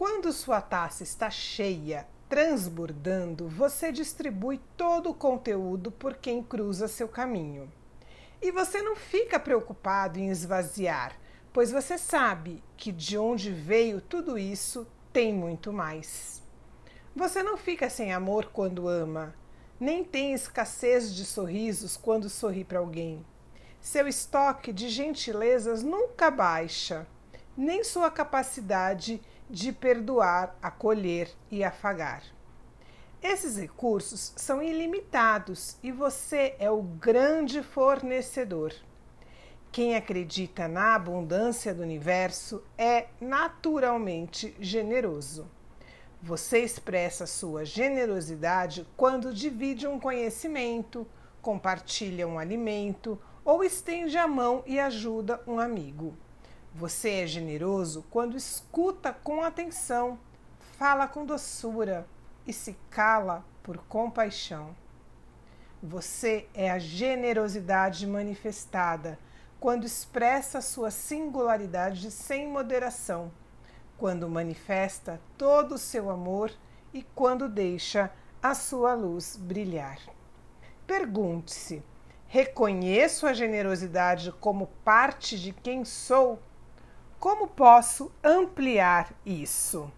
Quando sua taça está cheia, transbordando, você distribui todo o conteúdo por quem cruza seu caminho. E você não fica preocupado em esvaziar, pois você sabe que de onde veio tudo isso tem muito mais. Você não fica sem amor quando ama, nem tem escassez de sorrisos quando sorri para alguém. Seu estoque de gentilezas nunca baixa, nem sua capacidade de perdoar, acolher e afagar. Esses recursos são ilimitados e você é o grande fornecedor. Quem acredita na abundância do universo é naturalmente generoso. Você expressa sua generosidade quando divide um conhecimento, compartilha um alimento ou estende a mão e ajuda um amigo. Você é generoso quando escuta com atenção, fala com doçura e se cala por compaixão. Você é a generosidade manifestada quando expressa sua singularidade sem moderação, quando manifesta todo o seu amor e quando deixa a sua luz brilhar. Pergunte-se: reconheço a generosidade como parte de quem sou? Como posso ampliar isso?